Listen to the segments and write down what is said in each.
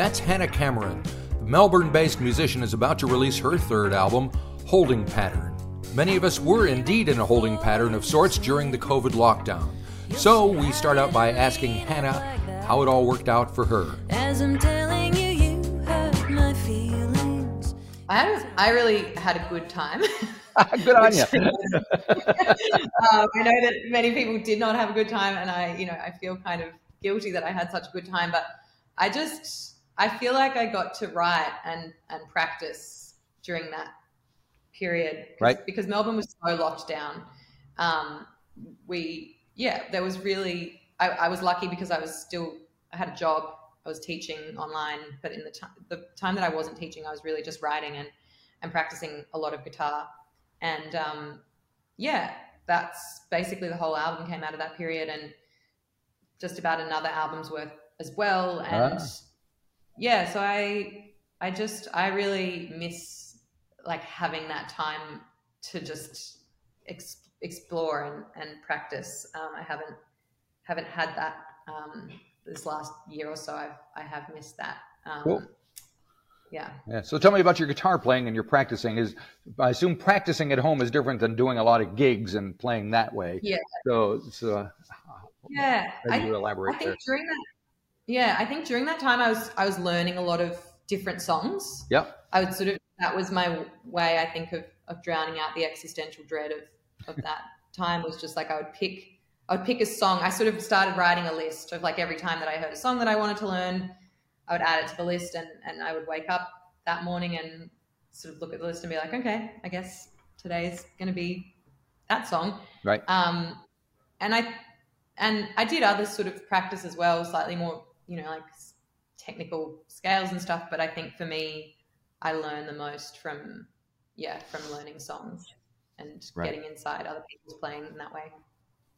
That's Hannah Cameron. The Melbourne based musician is about to release her third album, Holding Pattern. Many of us were indeed in a holding pattern of sorts during the COVID lockdown. So we start out by asking Hannah how it all worked out for her. As I'm telling you, you hurt my feelings. I had, I really had a good time. Good on you. um, I know that many people did not have a good time, and I, you know, I feel kind of guilty that I had such a good time. But I just, I feel like I got to write and and practice during that period, Right. Because Melbourne was so locked down. Um, we, yeah, there was really. I, I was lucky because I was still. I had a job. I was teaching online, but in the time the time that I wasn't teaching, I was really just writing and and practicing a lot of guitar. And um, yeah, that's basically the whole album came out of that period, and just about another album's worth as well. And Ah. Yeah, so I I just I really miss like having that time to just ex- explore and, and practice. Um, I haven't haven't had that um, this last year or so. I've I have missed that. Um, Cool. Yeah. Yeah. So tell me about your guitar playing and your practicing. Is I assume practicing at home is different than doing a lot of gigs and playing that way. Yeah. So, so uh, Yeah. I, you elaborate I there. think during that, yeah, I think during that time I was I was learning a lot of different songs. Yep. I would sort of that was my way I think of of drowning out the existential dread of of that time was just like I would pick I would pick a song. I sort of started writing a list of like every time that I heard a song that I wanted to learn, I would add it to the list and and I would wake up that morning and sort of look at the list and be like, okay, I guess today's going to be that song. Right. Um, and I and I did other sort of practice as well, slightly more, you know, like technical scales and stuff. But I think for me, I learn the most from, yeah, from learning songs and Right. getting inside other people's playing in that way.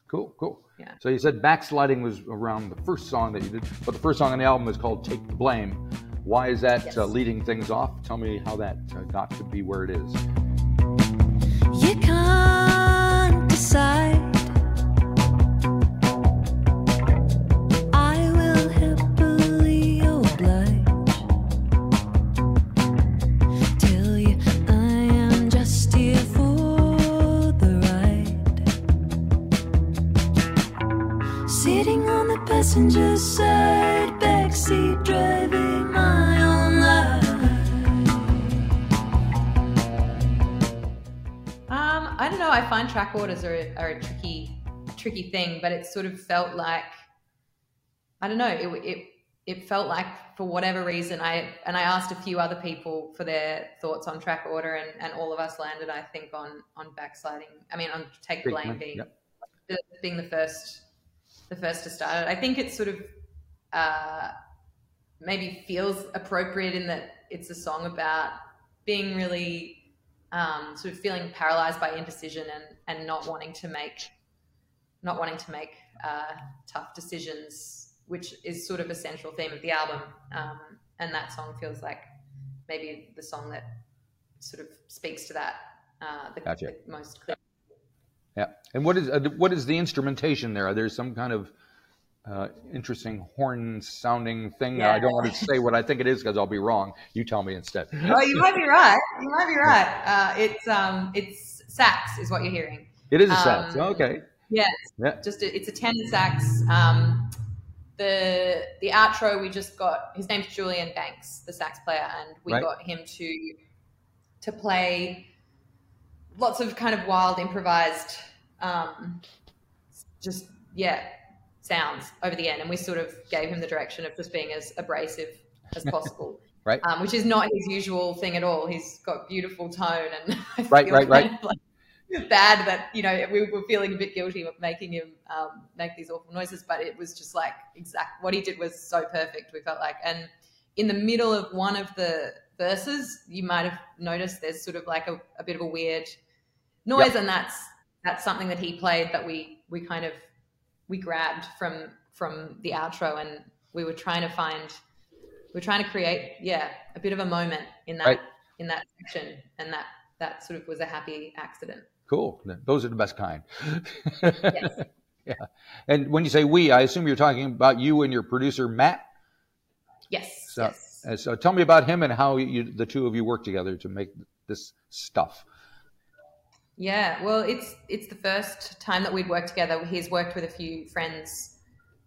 Cool, cool. Yeah. So you said backsliding was around the first song that you did, but the first song on the album is called "Take the Blame." Why is that Yes. uh, leading things off? Tell me how that uh, got to be where it is. Passenger side, backseat driving my own life. Um, I don't know. I find track orders are, are a tricky, tricky thing, but it sort of felt like, I don't know. It, it, it felt like for whatever reason, I, and I asked a few other people for their thoughts on track order and, and all of us landed, I think on, on backsliding. I mean, on take Take blame Blame, being, yep. being the first, the first to start it. I think it's sort of, uh, maybe feels appropriate in that it's a song about being really um, sort of feeling paralyzed by indecision and, and not wanting to make not wanting to make uh, tough decisions, which is sort of a central theme of the album. Um, and that song feels like maybe the song that sort of speaks to that uh, the, Gotcha. the most clear. Yeah. And what is uh, what is the instrumentation there? Are there some kind of uh, interesting horn sounding thing? I don't want to say what I think it is because I'll be wrong. You tell me instead. Oh, you might be right. You might be right. Uh, it's um, it's sax is what you're hearing. It is a sax. Um, okay. Yeah, Yeah. just a, it's a tenor sax. Um, the the outro we just got his name's Julian Banks, the sax player, and we Right. got him to to play lots of kind of wild improvised, um, just yeah, sounds over the end, and we sort of gave him the direction of just being as abrasive as possible. Right. Um, which is not his usual thing at all. He's got beautiful tone, and Right, right, right. like bad that you know we were feeling a bit guilty of making him um, make these awful noises, but it was just like exact what he did was so perfect. We felt like, and in the middle of one of the verses, you might have noticed there's sort of like a, a bit of a weird noise, Yep. and that's that's something that he played that we we kind of we grabbed from from the outro, and we were trying to find we are trying to create yeah a bit of a moment in that Right. in that section, and that that sort of was a happy accident. Cool. Those are the best kind. Yes. yeah. And when you say we, I assume you're talking about you and your producer Matt. Yes. So- yes. Uh, so tell me about him and how you, the two of you work together to make this stuff. Yeah, well, it's it's the first time that we'd worked together. He's worked with a few friends,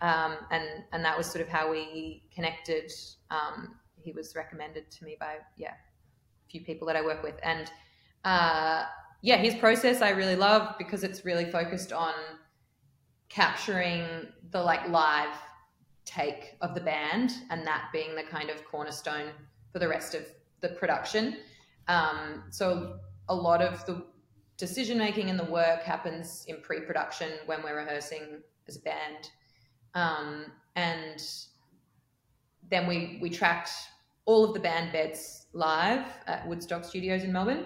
um, and and that was sort of how we connected. Um, he was recommended to me by yeah, a few people that I work with, and uh, yeah, his process I really love because it's really focused on capturing the like live take of the band, and that being the kind of cornerstone for the rest of the production. Um, so a lot of the decision making and the work happens in pre-production when we're rehearsing as a band, um, and then we we tracked all of the band beds live at Woodstock Studios in Melbourne.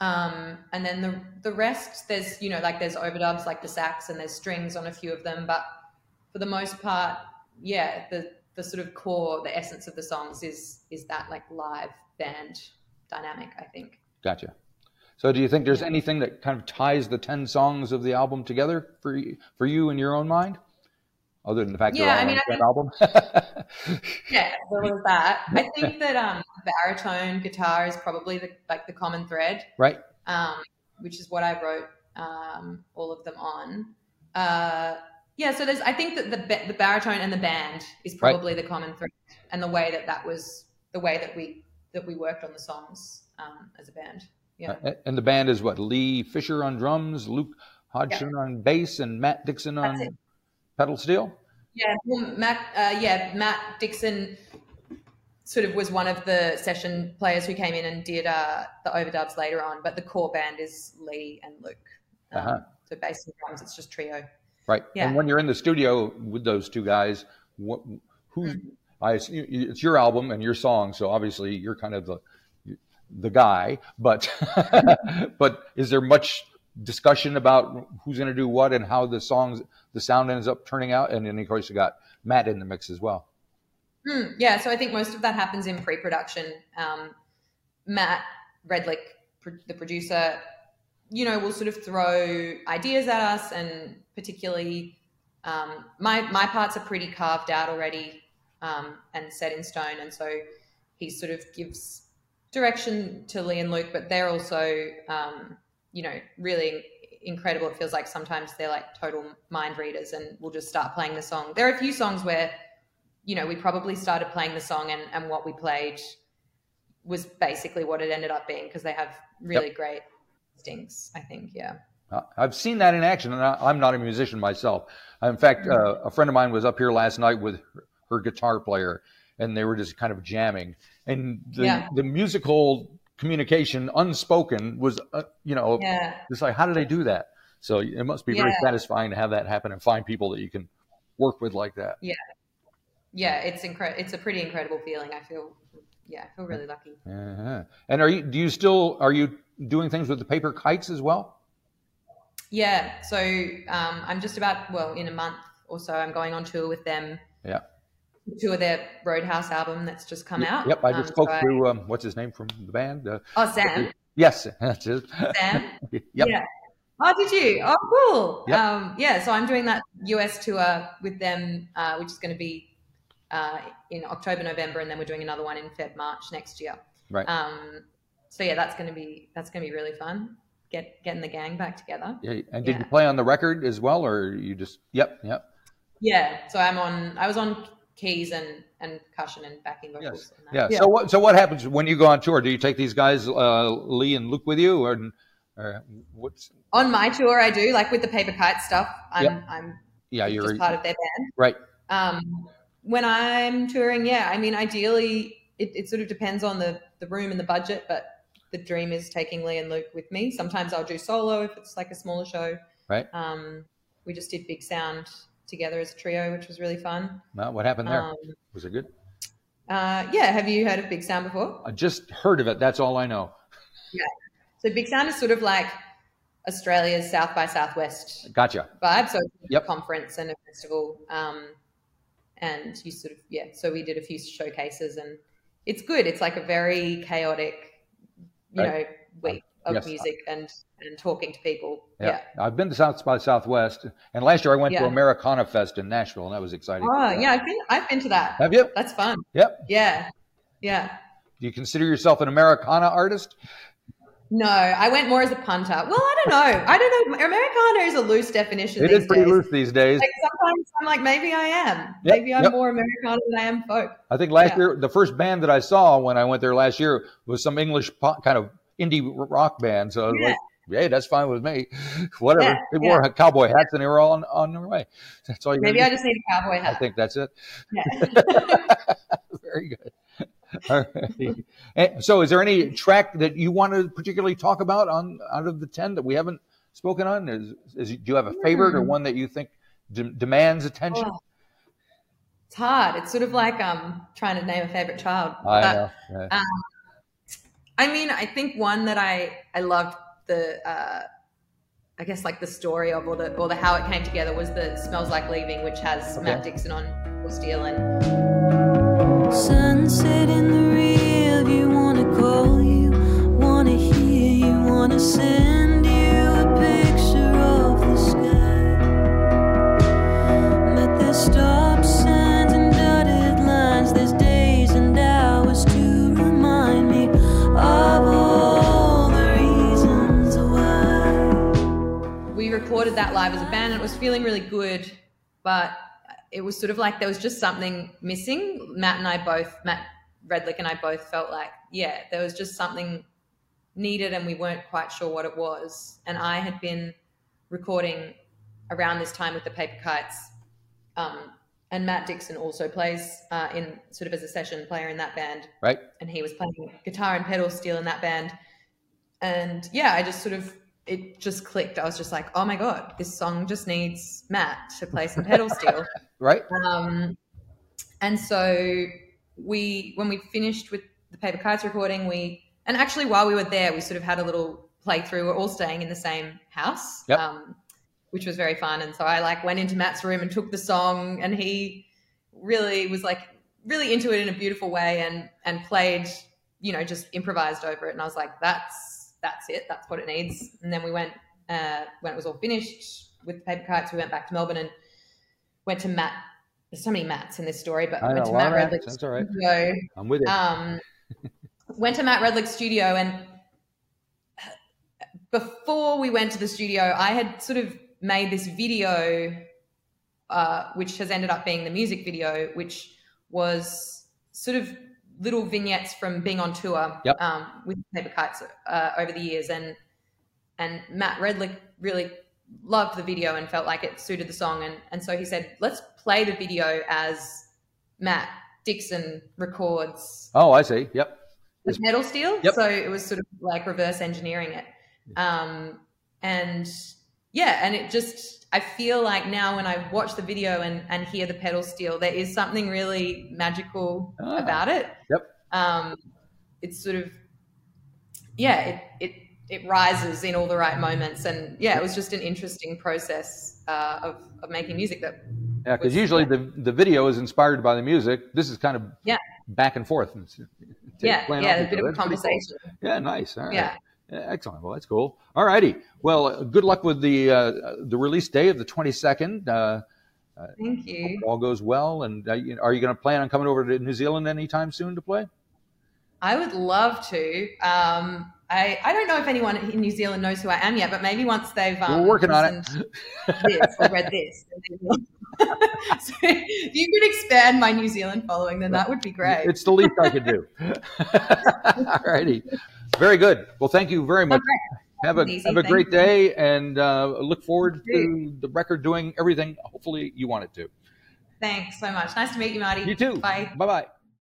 Um, and then the the rest, there's you know like there's overdubs like the sax and there's strings on a few of them, but for the most part, yeah, the the sort of core, the essence of the songs is is that like live band dynamic. I think. Gotcha. So, do you think there's anything that kind of ties the ten songs of the album together for you, for you in your own mind, other than the fact Yeah, I mean, I that album? Yeah, there was that. I think that um, baritone guitar is probably the like the common thread. right. um, which is what I wrote um, all of them on. Uh, yeah, so there's I think that the the baritone and the band is Right. probably the common thread, and the way that that was the way that we that we worked on the songs um, as a band. Yeah, Uh, And the band is what? Lee Fisher on drums, Luke Hodgson on bass, and Matt Dixon on it. pedal steel. yeah, Matt. Uh, yeah, Matt Dixon sort of was one of the session players who came in and did uh, the overdubs later on, but the core band is Lee and Luke. Um, Uh-huh. So bass and drums, it's just trio. Right. Yeah. And when you're in the studio with those two guys, what, who's, Mm-hmm. I, it's your album and your song, so obviously you're kind of the, the guy, but, but is there much discussion about who's going to do what and how the songs, the sound ends up turning out? And then of course you got Matt in the mix as well. Hmm, yeah, so I think most of that happens in pre-production. Um, Matt Redlich, pr- the producer, you know, will sort of throw ideas at us, and particularly um, my my parts are pretty carved out already um, and set in stone, and so he sort of gives direction to Lee and Luke, but they're also, um, you know, really incredible. It feels like sometimes they're like total mind readers, and we'll just start playing the song. There are a few songs where you know, we probably started playing the song and, and what we played was basically what it ended up being because they have really great instincts, I think. Yeah. Uh, I've seen that in action, and I, I'm not a musician myself. In fact, Mm-hmm. uh, a friend of mine was up here last night with her, her guitar player, and they were just kind of jamming. And the, Yeah. the musical communication, unspoken, was, uh, you know, Yeah. it's like, how do they do that? So it must be very satisfying to have that happen and find people that you can work with like that. Yeah. Yeah. It's incredible. It's a pretty incredible feeling. I feel, yeah, I feel really lucky. Uh-huh. And are you? Do you still? Are you doing things with the paper kites as well? Yeah. So um, I'm just about, well, in a month or so, I'm going on tour with them. Yeah. Tour their Roadhouse album that's just come out. Yep. I just Um, spoke so I- to um, what's his name from the band. Uh, oh, Sam. yes, that's it. Sam. yep. Yeah. Oh, did you? Oh, cool. Yep. Um, yeah, so I'm doing that US tour with them, uh, which is going to be uh, in October, November, and then we're doing another one in Feb, March next year. Right. Um, so yeah, that's going to be that's going to be really fun. Get getting the gang back together. Yeah, and did Yeah. you play on the record as well, or you just? Yep, yep. Yeah. So I'm on. I was on keys and and percussion and backing vocals. Yes. on that. Yeah. So what? So what happens when you go on tour? Do you take these guys, uh, Lee and Luke, with you, or, or what's? On my tour, I do like with the paper kite stuff. I'm Yep. I'm Yeah, you're just part of their band. right. Um, when I'm touring, yeah, I mean, ideally, it, it sort of depends on the, the room and the budget, but the dream is taking Lee and Luke with me. Sometimes I'll do solo if it's like a smaller show. Right. Um, we just did Big Sound together as a trio, which was really fun. Well, what happened there? Um, Was it good? uh, yeah, have you heard of Big Sound before? I just heard of it. That's all I know. Yeah. So Big Sound is sort of like Australia's South by Southwest Gotcha. vibe. So it's Yep. a conference and a festival. Um, and you sort of, yeah, so we did a few showcases and it's good. It's like a very chaotic, you Right. know, week of Yes. music and, and talking to people. Yeah. Yeah. I've been to South by Southwest, and last year I went to Americana Fest in Nashville, and that was exciting. Oh, yeah, I've been, I've been to that. Have you? That's fun. Yep. Yeah. Yeah. Do you consider yourself an Americana artist? No, I went more as a punter. Well, I don't know. I don't know. Americana is a loose definition. It these is pretty days. loose these days. Like sometimes I'm like, maybe I am. Yep, Maybe I'm yep. more Americana than I am folk. I think last Yeah. year, the first band that I saw when I went there last year was some English pop, kind of indie rock band. So I was Yeah. like, hey, that's fine with me. Whatever. Yeah, they wore cowboy hats and they were all on, on their way. That's all you Maybe I just need a cowboy do. I think that's it. Yeah. Very good. All right. So, is there any track that you want to particularly talk about on out of the ten that we haven't spoken on? Is, is do you have a favorite or Hmm. one that you think de- demands attention? Oh, it's hard. It's sort of like um trying to name a favorite child. I But, know. Yeah. I mean, I think one that I I loved the uh, I guess like the story of or the or the how it came together was the "Smells Like Leaving," which has Okay. Matt Dixon on Will Steel and Sunset in the rear view, wanna call you, wanna hear you, wanna send feeling really good but it was sort of like there was just something missing matt and i both matt redlich and i both felt like yeah there was just something needed and we weren't quite sure what it was and i had been recording around this time with the paper kites um, and matt dixon also plays uh, in sort of as a session player in that band Right. and he was playing guitar and pedal steel in that band. And yeah, I just sort of it just clicked. I was just like, oh my god, this song just needs Matt to play some pedal steel. Right. Um, and so we, when we finished with the Paper Kites recording, we and actually while we were there, we sort of had a little playthrough. We're all staying in the same house, Yep. um, which was very fun. And so I like went into Matt's room and took the song, and he really was like really into it in a beautiful way, and and played, you know, just improvised over it. And I was like, that's that's it. That's what it needs. And then we went uh, when it was all finished with the Paper Kites. We went back to Melbourne and went to Matt. There's so many Matts in this story, but I went know, to Matt Redlich's that's all right. studio. I'm with you. Um, went to Matt Redlich's studio, and before we went to the studio, I had sort of made this video, uh, which has ended up being the music video, which was sort of little vignettes from being on tour Yep. um, with Paper Kites uh, over the years, and and Matt Redlich really loved the video and felt like it suited the song, and and so he said, let's play the video as Matt Dixon records oh, I see. Yep. the pedal steel. Yep. So it was sort of like reverse engineering it. Um, and yeah, and it just, I feel like now when I watch the video and, and hear the pedal steel, there is something really magical Ah. about it. Yep. Um, it's sort of, yeah, it, it, it rises in all the right moments. And yeah, it was just an interesting process uh, of, of making music that, Yeah, because usually the the video is inspired by the music. This is kind of Yeah. back and forth. and yeah, yeah, a bit of a pretty cool. conversation. Yeah, nice. All right. Yeah. Yeah, excellent. Well, that's cool. All righty. Well, uh, good luck with the uh, the release day of the 22nd. Uh, Thank you. all goes well. And uh, you- are you going to plan on coming over to New Zealand anytime soon to play? I would love to. Um, I, I don't know if anyone in New Zealand knows who I am yet, but maybe once they've um, We're working on it. this or read this. then they will. so if you could expand my New Zealand following, then that would be great. It's the least I could do. all righty. Very good. Well, thank you very much. Have a have a thank great you. day, and uh, look forward to the record doing everything. Hopefully, you want it to. Thanks so much. Nice to meet you, Marty. You too. Bye. Bye bye.